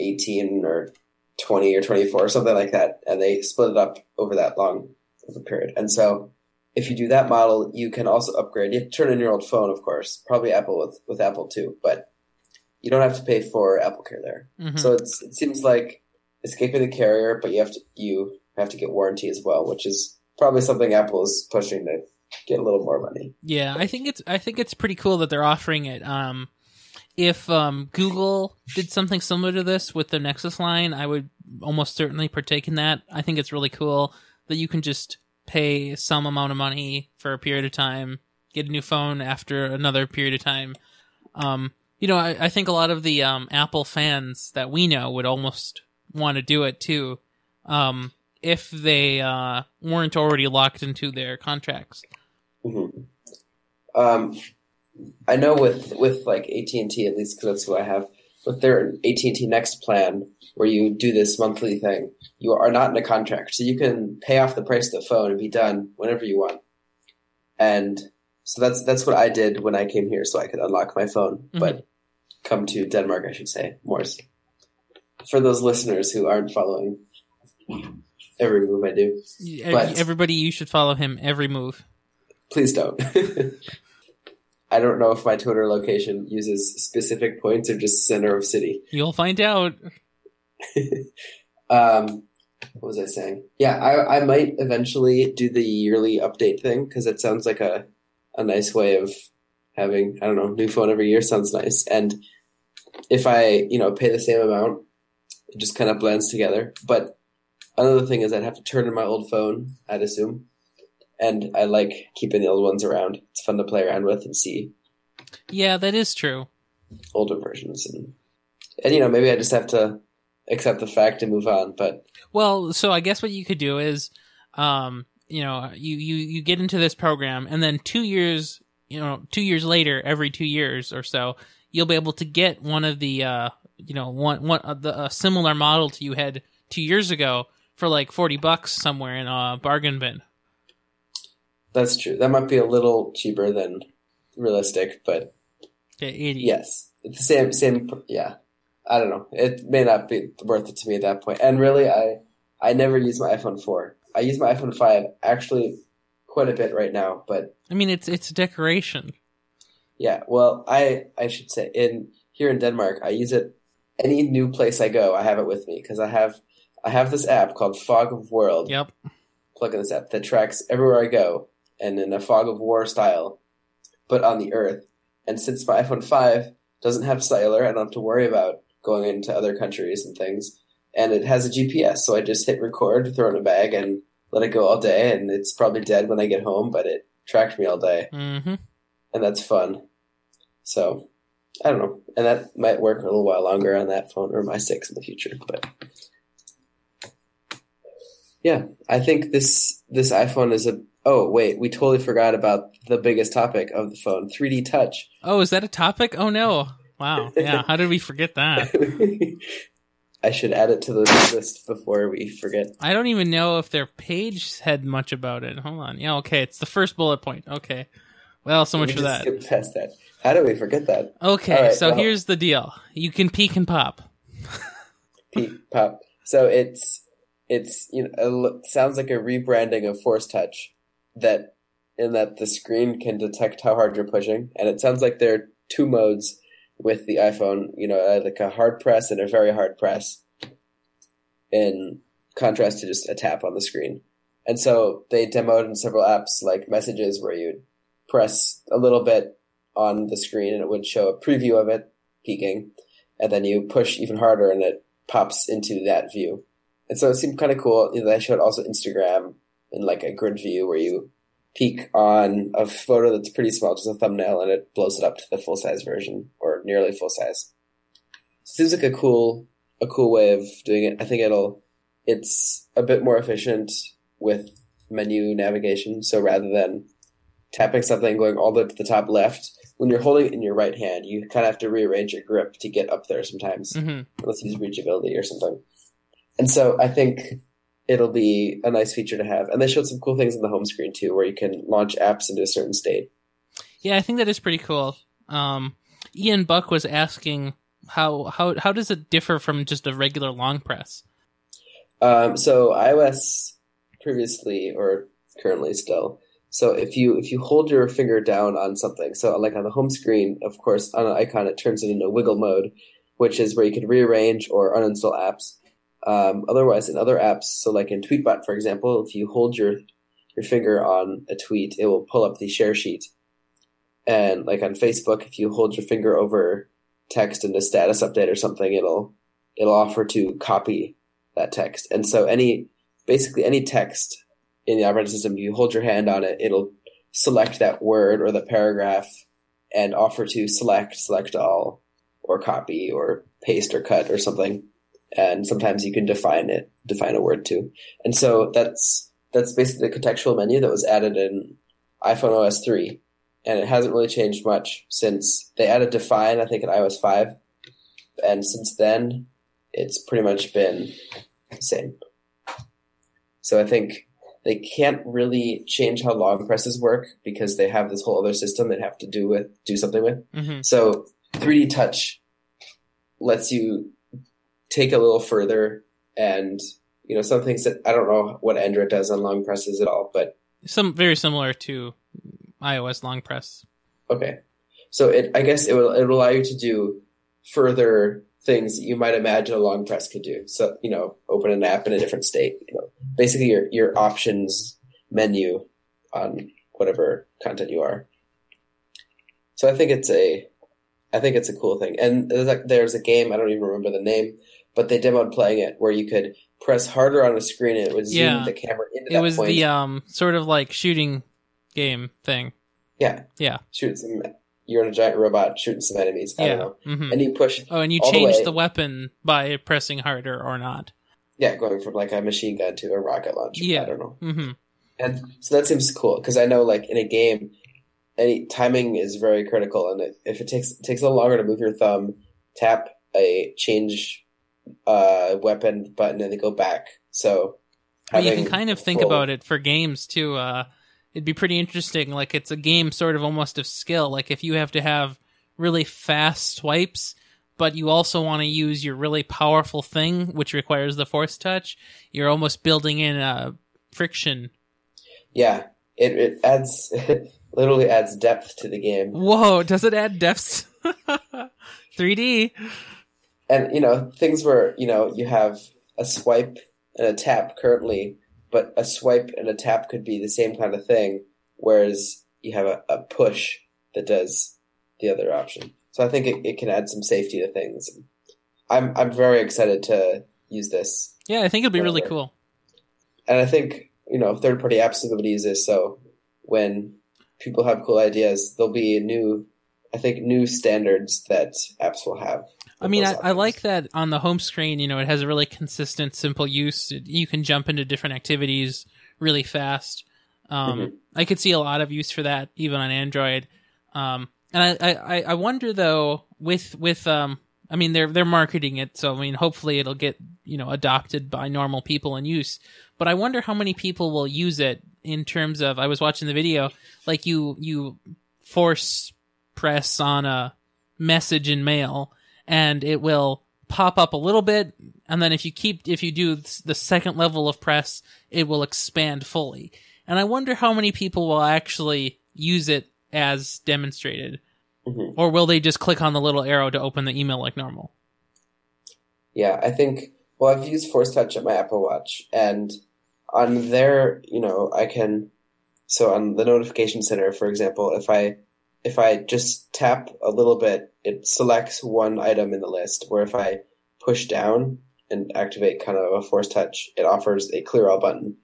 18, or 20 or 24 or something like that. And they split it up over that long of a period. And so if you do that model, you can also upgrade. You have to turn in your old phone, of course, probably Apple with, with Apple too, but you don't have to pay for Apple Care there. Mhm. So it's, it seems like escaping the carrier, but you have to you have to get warranty as well, which is probably something Apple is pushing to get a little more money. Yeah, I think it's I think it's pretty cool that they're offering it. Um, if um, Google did something similar to this with the Nexus line, I would almost certainly partake in that. I think it's really cool that you can just pay some amount of money for a period of time, get a new phone after another period of time. Um, you know, I, I think a lot of the um, Apple fans that we know would almost want to do it too, um, if they uh, weren't already locked into their contracts. hmm Um, I know with with like AT and T at least because that's who I have. With their AT and T Next plan, where you do this monthly thing, you are not in a contract, so you can pay off the price of the phone and be done whenever you want. And so that's that's what I did when I came here, so I could unlock my phone. But come to Denmark, I should say, Morse. For those listeners who aren't following every move I do, But- Everybody, you should follow him every move. please don't. [LAUGHS] I don't know if my Twitter location uses specific points or just center of city. You'll find out. [LAUGHS] Um, what was I saying? Yeah, I, I might eventually do the yearly update thing because it sounds like a, a nice way of having, I don't know, new phone every year sounds nice. And if I, you know, pay the same amount, it just kind of blends together. But another thing is I'd have to turn in my old phone, I'd assume. And I like keeping the old ones around. It's fun to play around with and see Yeah, that is true. older versions and and you know maybe I just have to accept the fact and move on. But Well, so I guess what you could do is, um, you know, you, you, you get into this program and then two years, you know, two years later, every two years or so, you'll be able to get one of the, uh, you know, one, one, uh, the, a similar model to you had two years ago for like 40 bucks somewhere in a bargain bin. that's true. That might be a little cheaper than realistic, but 80. yes, it's the same same. Yeah, I don't know. It may not be worth it to me at that point. And really, I I never use my iPhone four. I use my iPhone five actually quite a bit right now, but I mean, it's, it's a decoration. Yeah, well, I I should say in here in Denmark, I use it any new place I go. I have it with me because I have I have this app called Fog of World. Yep. Plug in this app that tracks everywhere I go and in a fog of war style, but on the Earth. And since my iPhone five doesn't have cellular, I don't have to worry about going into other countries and things. And it has a GPS, so I just hit record, throw it in a bag, and let it go all day. And it's probably dead when I get home, but it tracked me all day Mm-hmm. and that's fun. So I don't know, and that might work a little while longer on that phone or my six in the future. But yeah, I think this this iPhone is a. Oh wait, we totally forgot about the biggest topic of the phone: 3D Touch. Oh, is that a topic? Oh no. Wow. Yeah. How did we forget that? [LAUGHS] I should add it to the list before we forget. I don't even know if their page said much about it. Hold on. Yeah, okay. It's the first bullet point. Okay. Well, so much We for that. skipped past that. How do we forget that? Okay, right, so well- here's the deal. You can peek and pop. [LAUGHS] peek pop. So it's it's you know it sounds like a rebranding of Force Touch that in that the screen can detect how hard you're pushing, and it sounds like there are two modes with the iPhone. You know, uh, like a hard press and a very hard press, in contrast to just a tap on the screen. And so they demoed in several apps like Messages where you'd press a little bit on the screen and it would show a preview of it peeking, and then you push even harder and it pops into that view. And so it seemed kind of cool. You know, they showed also Instagram in like a grid view where you peek on a photo that's pretty small, just a thumbnail, and it blows it up to the full size version or nearly full size. seems like a cool a cool way of doing it. I think it'll it's a bit more efficient with menu navigation. So rather than tapping something going all the way to the top left, when you're holding it in your right hand, you kind of have to rearrange your grip to get up there sometimes, hmm unless you use reachability or something. And so I think it'll be a nice feature to have. And they showed some cool things on the home screen too, where you can launch apps into a certain state. Yeah, I think that is pretty cool. Um, Ian Buck was asking how how how does it differ from just a regular long press? Um, so iOS previously or currently still. So if you if you hold your finger down on something, so like on the home screen, of course, on an icon, it turns it into wiggle mode, which is where you can rearrange or uninstall apps. Um, otherwise, in other apps, so like in Tweetbot, for example, if you hold your your finger on a tweet, it will pull up the share sheet. And like on Facebook, if you hold your finger over text in a status update or something, it'll it'll offer to copy that text. And so any basically any text in the operating system, you hold your hand on it, it'll select that word or the paragraph and offer to select, select all, or copy, or paste, or cut, or something. And sometimes you can define it, define a word too. And so that's that's basically the contextual menu that was added in iPhone OS three, and it hasn't really changed much since they added define. I think in iOS five, and since then, it's pretty much been the same. So I think they can't really change how long presses work because they have this whole other system they have to do with do something with. hmm So 3D Touch lets you take a little further, and you know some things that I don't know what Android does on long presses at all, but Some very similar to iOS long press. okay. So it I guess it will it will allow you to do further things that you might imagine a long press could do. So you know, open an app in a different state. You know, basically your your options menu on whatever content you are. So I think it's a, I think it's a cool thing. And there's like there's a game I don't even remember the name, but they demoed playing it where you could press harder on a screen and it would zoom Yeah. the camera into that. It was point. the um sort of like shooting game thing. yeah Yeah. shoot some. You're in a giant robot shooting some enemies. I yeah. don't know. hmm And you push Oh, and you all the change the weapon by pressing harder or not. yeah going from like a machine gun to a rocket launcher. Yeah. I don't know. mm-hmm. And so that seems cool because I know like in a game, any timing is very critical, and if it takes it takes a little longer to move your thumb, tap a change uh, weapon button, and they go back. So Well, you can kind of think full- about it for games too. Uh, it'd be pretty interesting. Like it's a game sort of almost of skill. Like if you have to have really fast swipes, but you also want to use your really powerful thing, which requires the force touch, you're almost building in a friction. Yeah, it it adds [LAUGHS] literally adds depth to the game, Whoa! Does it add depths? [LAUGHS] 3D. And you know things where you know you have a swipe and a tap currently, but a swipe and a tap could be the same kind of thing, whereas you have a, a push that does the other option. So I think it, it can add some safety to things. I'm I'm very excited to use this, Yeah, I think it'll be really cool. and I think you know third party apps are going to use this. So when people have cool ideas, there'll be new, I think, new standards that apps will have. I mean, I, I like that on the home screen. You know, it has a really consistent, simple use. You can jump into different activities really fast. Um, Mhm. I could see a lot of use for that, even on Android. Um, and I, I, I wonder though, with with um, I mean, they're they're marketing it, so I mean, hopefully it'll get you know adopted by normal people in use. But I wonder how many people will use it in terms of. I was watching the video, like you you force press on a message in mail and it will pop up a little bit and then if you keep if you do the second level of press it will expand fully and i wonder how many people will actually use it as demonstrated Mhm. or will they just click on the little arrow to open the email like normal Yeah, I think. Well, I've used Force Touch at my Apple Watch, and on there, you know, I can. So on the notification center, for example, if I if I just tap a little bit, it selects one item in the list. Where if I push down and activate kind of a Force Touch, it offers a clear all button,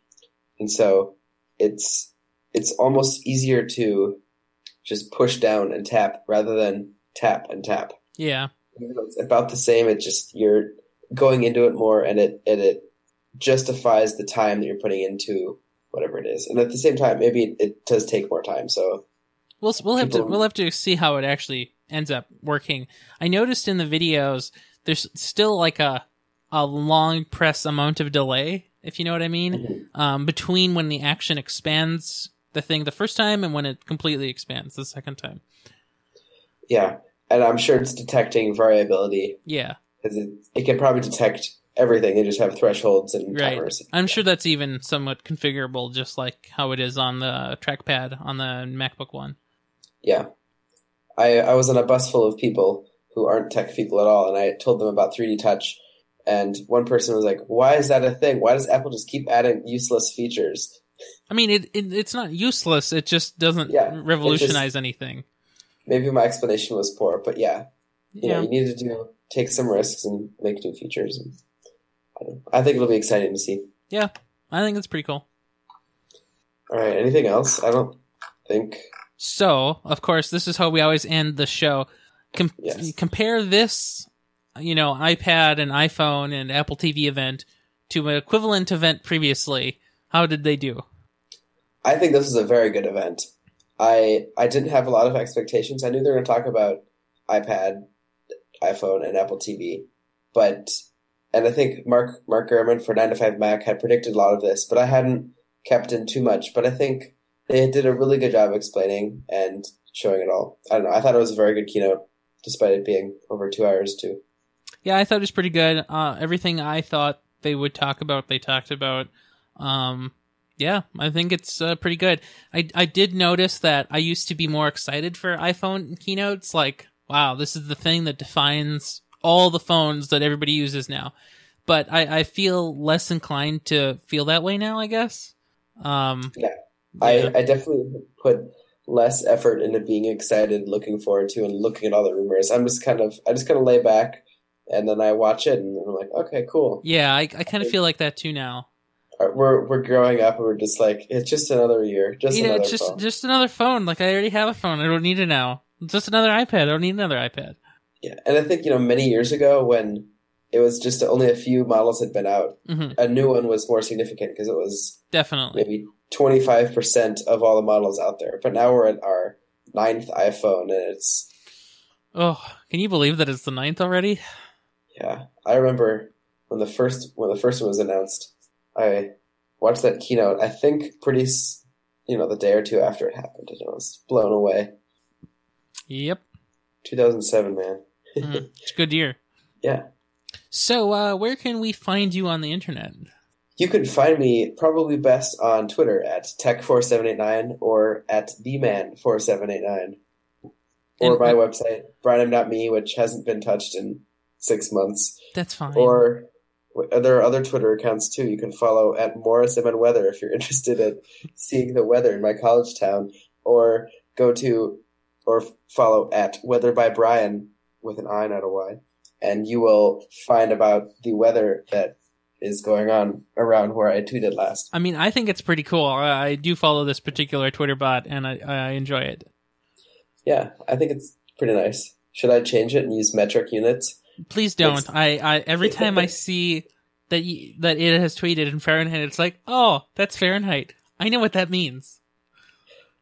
and so it's it's almost easier to just push down and tap rather than tap and tap yeah It's about the same. It just you're going into it more, and it and it justifies the time that you're putting into whatever it is. And at the same time, maybe it, it does take more time. So We'll we'll have to we'll have to see how it actually ends up working. I noticed in the videos there's still like a a long press amount of delay, if you know what I mean, um, between when the action expands the thing the first time and when it completely expands the second time. yeah, and I'm sure it's detecting variability Yeah, because it, it can probably detect everything. They just have thresholds and Right. timers. I'm sure that's even somewhat configurable, just like how it is on the trackpad on the MacBook One. Yeah. I I was on a bus full of people who aren't tech people at all, and I told them about 3D Touch, and one person was like, "Why is that a thing? Why does Apple just keep adding useless features?" I mean, it, it it's not useless. It just doesn't Yeah, revolutionize anything. Maybe my explanation was poor, but yeah, you Yeah. know, you need to do take some risks and make new features. And I, don't. I think it'll be exciting to see. Yeah, I think it's pretty cool. All right, anything else? I don't think. So, of course, this is how we always end the show. Com- Yes. Compare this, you know, iPad and iPhone and Apple TV event to an equivalent event previously. How did they do? I think this is a very good event. I I didn't have a lot of expectations. I knew they were going to talk about iPad, iPhone, and Apple TV, but and I think Mark Mark Gurman for Nine to Five Mac had predicted a lot of this, but I hadn't kept in too much. But I think they did a really good job explaining and showing it all. I don't know. I thought it was a very good keynote, despite it being over two hours too. Yeah, I thought it was pretty good. Uh, everything I thought they would talk about, they talked about. Um, yeah, I think it's uh, pretty good. I I did notice that I used to be more excited for iPhone keynotes. Like, wow, this is the thing that defines all the phones that everybody uses now. But I, I feel less inclined to feel that way now. I guess. Um, Yeah. Yeah. I, I definitely put less effort into being excited, looking forward to, and looking at all the rumors. I'm just kind of I just kind of lay back, and then I watch it, and I'm like, okay, cool. yeah, I, I kind of feel like that too now. Uh, We're we're growing up, and we're just like, it's just another year, just know, another just phone. just another phone. Like I already have a phone. I don't need it now. Just another iPad. I don't need another iPad. Yeah, and I think you know many years ago when it was just only a few models had been out, hmm a new one was more significant because it was Definitely. maybe 25 percent of all the models out there. But now we're at our ninth iPhone, and it's Oh, can you believe that it's the ninth already? Yeah, I remember when the first when the first one was announced. I watched that keynote. I think pretty, you know, the day or two after it happened, and I was blown away. Yep. 2007, man. Mhm. [LAUGHS] It's a good year. Yeah, So, uh, where can we find you on the internet? You can find me probably best on Twitter at tech4789 or at bman4789, or And- my website brianim.me, which hasn't been touched in six months. That's fine. Or w- uh, there are other Twitter accounts too. You can follow at Morris M. Weather if you're [LAUGHS] interested in seeing the weather in my college town, or go to or follow at Weather by Brian with an I, not a Y, and you will find about the weather that is going on around where I tweeted last. I mean, I think it's pretty cool. I, I do follow this particular Twitter bot, and I, I enjoy it. Yeah, I think it's pretty nice. Should I change it and use metric units? Please don't. It's- I, I every time I see that y that it has tweeted in Fahrenheit, it's like, oh, that's Fahrenheit. I know what that means.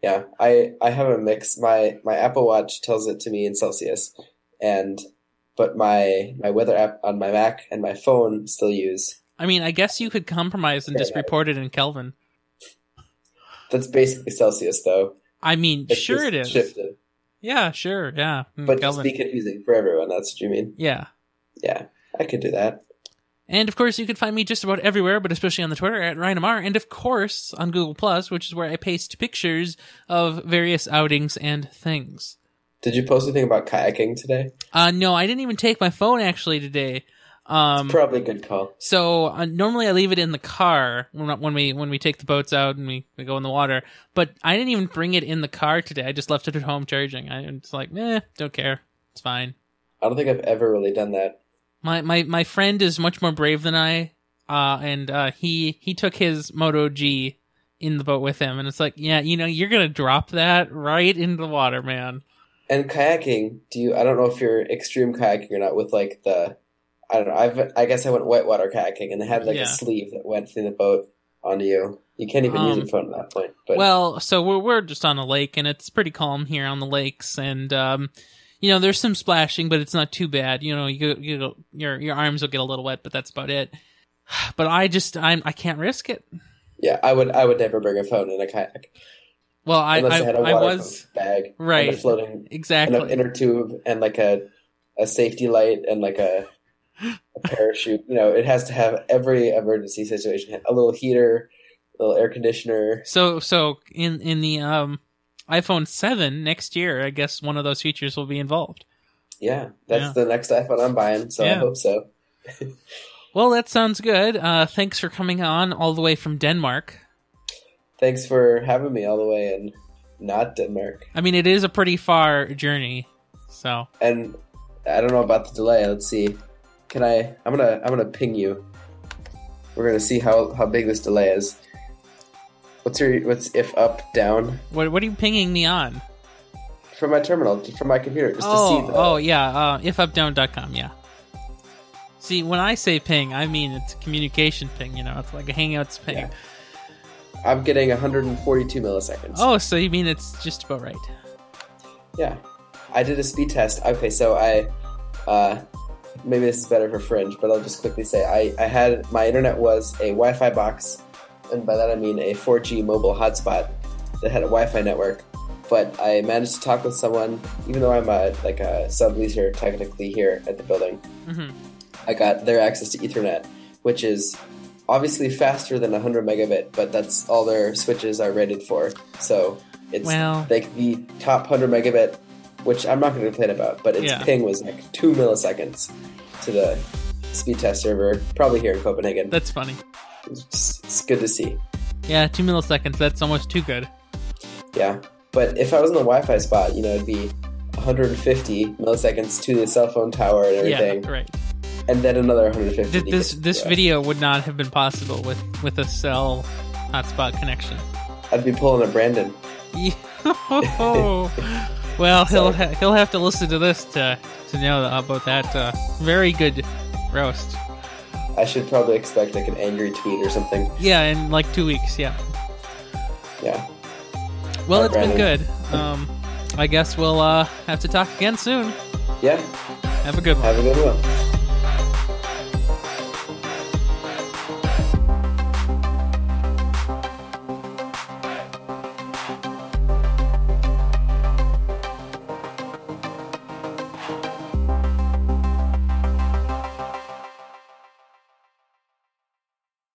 Yeah, I I have a mix. My my Apple Watch tells it to me in Celsius, and but my my weather app on my Mac and my phone still use. I mean, I guess you could compromise and just report it in Kelvin. That's basically Celsius, though. I mean, It's sure it is. Shifted, Yeah, sure, yeah. Mm, but Kelvin. just be confusing for everyone. That's what you mean. yeah. Yeah, I could do that. And of course, you can find me just about everywhere, but especially on the Twitter at Ryan Amar, and of course on Google Plus, which is where I paste pictures of various outings and things. Did you post anything about kayaking today? Uh, no, I didn't even take my phone actually today. Um, Probably a good call. so uh, normally I leave it in the car when, when we when we take the boats out and we, we go in the water. But I didn't even bring it in the car today. I just left it at home charging. I, it's like, eh, don't care. It's fine. I don't think I've ever really done that. My my my friend is much more brave than I, uh, and uh, he he took his Moto G in the boat with him, and it's like, yeah, you know, you're gonna drop that right into the water, man. And kayaking, do you? I don't know if you're extreme kayaking or not. With like the, I don't know. I've I guess I went whitewater kayaking, and they had like Yeah. a sleeve that went through the boat onto you. You can't even use a phone at that point. But Well, so we're we're just on a lake, and it's pretty calm here on the lakes, and um, you know, there's some splashing, but it's not too bad. You know, you you go- your your arms will get a little wet, but that's about it. [SIGHS] But I just I'm I can't risk it. yeah, I would I would never bring a phone in a kayak Well, I unless I, a was bag, right. floating, and exactly an inner tube, and like a a safety light, and like a a parachute. You know, it has to have every emergency situation. A little heater, a little air conditioner. So so in in the um iPhone 7 next year, I guess one of those features will be involved. Yeah, that's Yeah. the next iPhone I'm buying. So I hope so. [LAUGHS] Well, that sounds good. Uh thanks for coming on all the way from Denmark. Thanks for having me all the way in not Denmark. I mean, it is a pretty far journey. So, And I don't know about the delay. Let's see. Can I? I'm gonna. I'm gonna ping you. We're gonna see how how big this delay is. What's your? What's if up down what what are you pinging me on? from my terminal from my computer just oh, to see the. oh yeah, uh, ifupdown.com, yeah. See, when I say ping, I mean it's a communication ping, you know, it's like a Hangouts ping. Yeah. I'm getting 142 milliseconds. Oh, so you mean it's just about right. Yeah, I did a speed test. Okay, so I, uh, maybe this is better for Fringe, but I'll just quickly say I, I had my internet was a Wi-Fi box, and by that I mean a 4G mobile hotspot that had a Wi-Fi network. But I managed to talk with someone, even though I'm a like a subleaser technically here at the building. hmm I got their access to Ethernet, which is obviously faster than 100 megabit, but that's all their switches are rated for. So it's Well- like the top 100 megabit, which I'm not going to complain about, but its Yeah. ping was like two milliseconds to the speed test server, probably here in Copenhagen. That's funny. It's, it's good to see. Yeah, two milliseconds. That's almost too good. Yeah. But if I was in the Wi Fi spot, you know, it'd be 150 milliseconds to the cell phone tower and everything, Yeah, right. and then another 150. Th- this this yeah. video would not have been possible with with a cell hotspot connection. I'd be pulling a Brandon. [LAUGHS] [LAUGHS] [LAUGHS] well, he'll ha- he'll have to listen to this to to know about that uh, very good roast. I should probably expect like an angry tweet or something. Yeah, in like two weeks. Yeah. Yeah. Well, it's been good. Um, I guess we'll uh, have to talk again soon. Yeah. Have a good one. Have a good one.